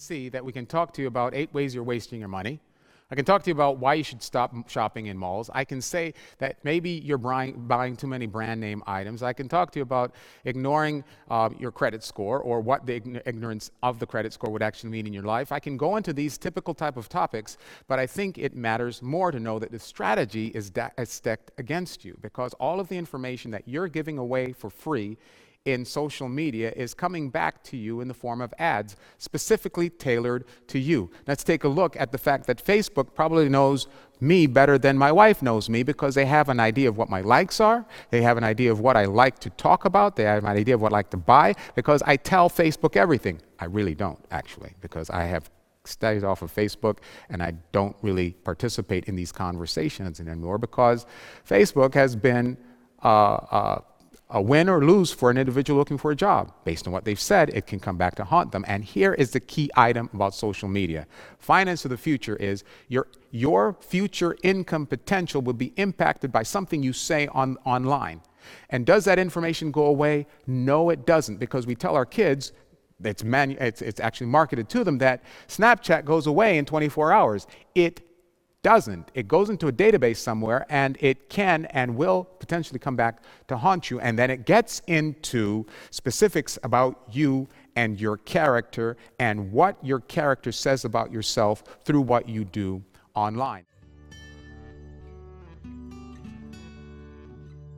see that we can talk to you about eight ways you're wasting your money. I can talk to you about why you should stop shopping in malls. I can say that maybe you're buying, buying too many brand name items. I can talk to you about ignoring uh, your credit score or what the ignorance of the credit score would actually mean in your life. I can go into these typical type of topics, but I think it matters more to know that the strategy is, da- is stacked against you because all of the information that you're giving away for free in social media is coming back to you in the form of ads specifically tailored to you. Let's take a look at the fact that Facebook probably knows me better than my wife knows me because they have an idea of what my likes are, they have an idea of what I like to talk about, they have an idea of what I like to buy because I tell Facebook everything. I really don't, actually, because I have studies off of Facebook and I don't really participate in these conversations anymore because Facebook has been. Uh, uh, a win or lose for an individual looking for a job. Based on what they've said, it can come back to haunt them. And here is the key item about social media finance of the future is your, your future income potential will be impacted by something you say on, online. And does that information go away? No, it doesn't, because we tell our kids, it's, manu- it's, it's actually marketed to them that Snapchat goes away in 24 hours. It doesn't. It goes into a database somewhere and it can and will potentially come back to haunt you. And then it gets into specifics about you and your character and what your character says about yourself through what you do online.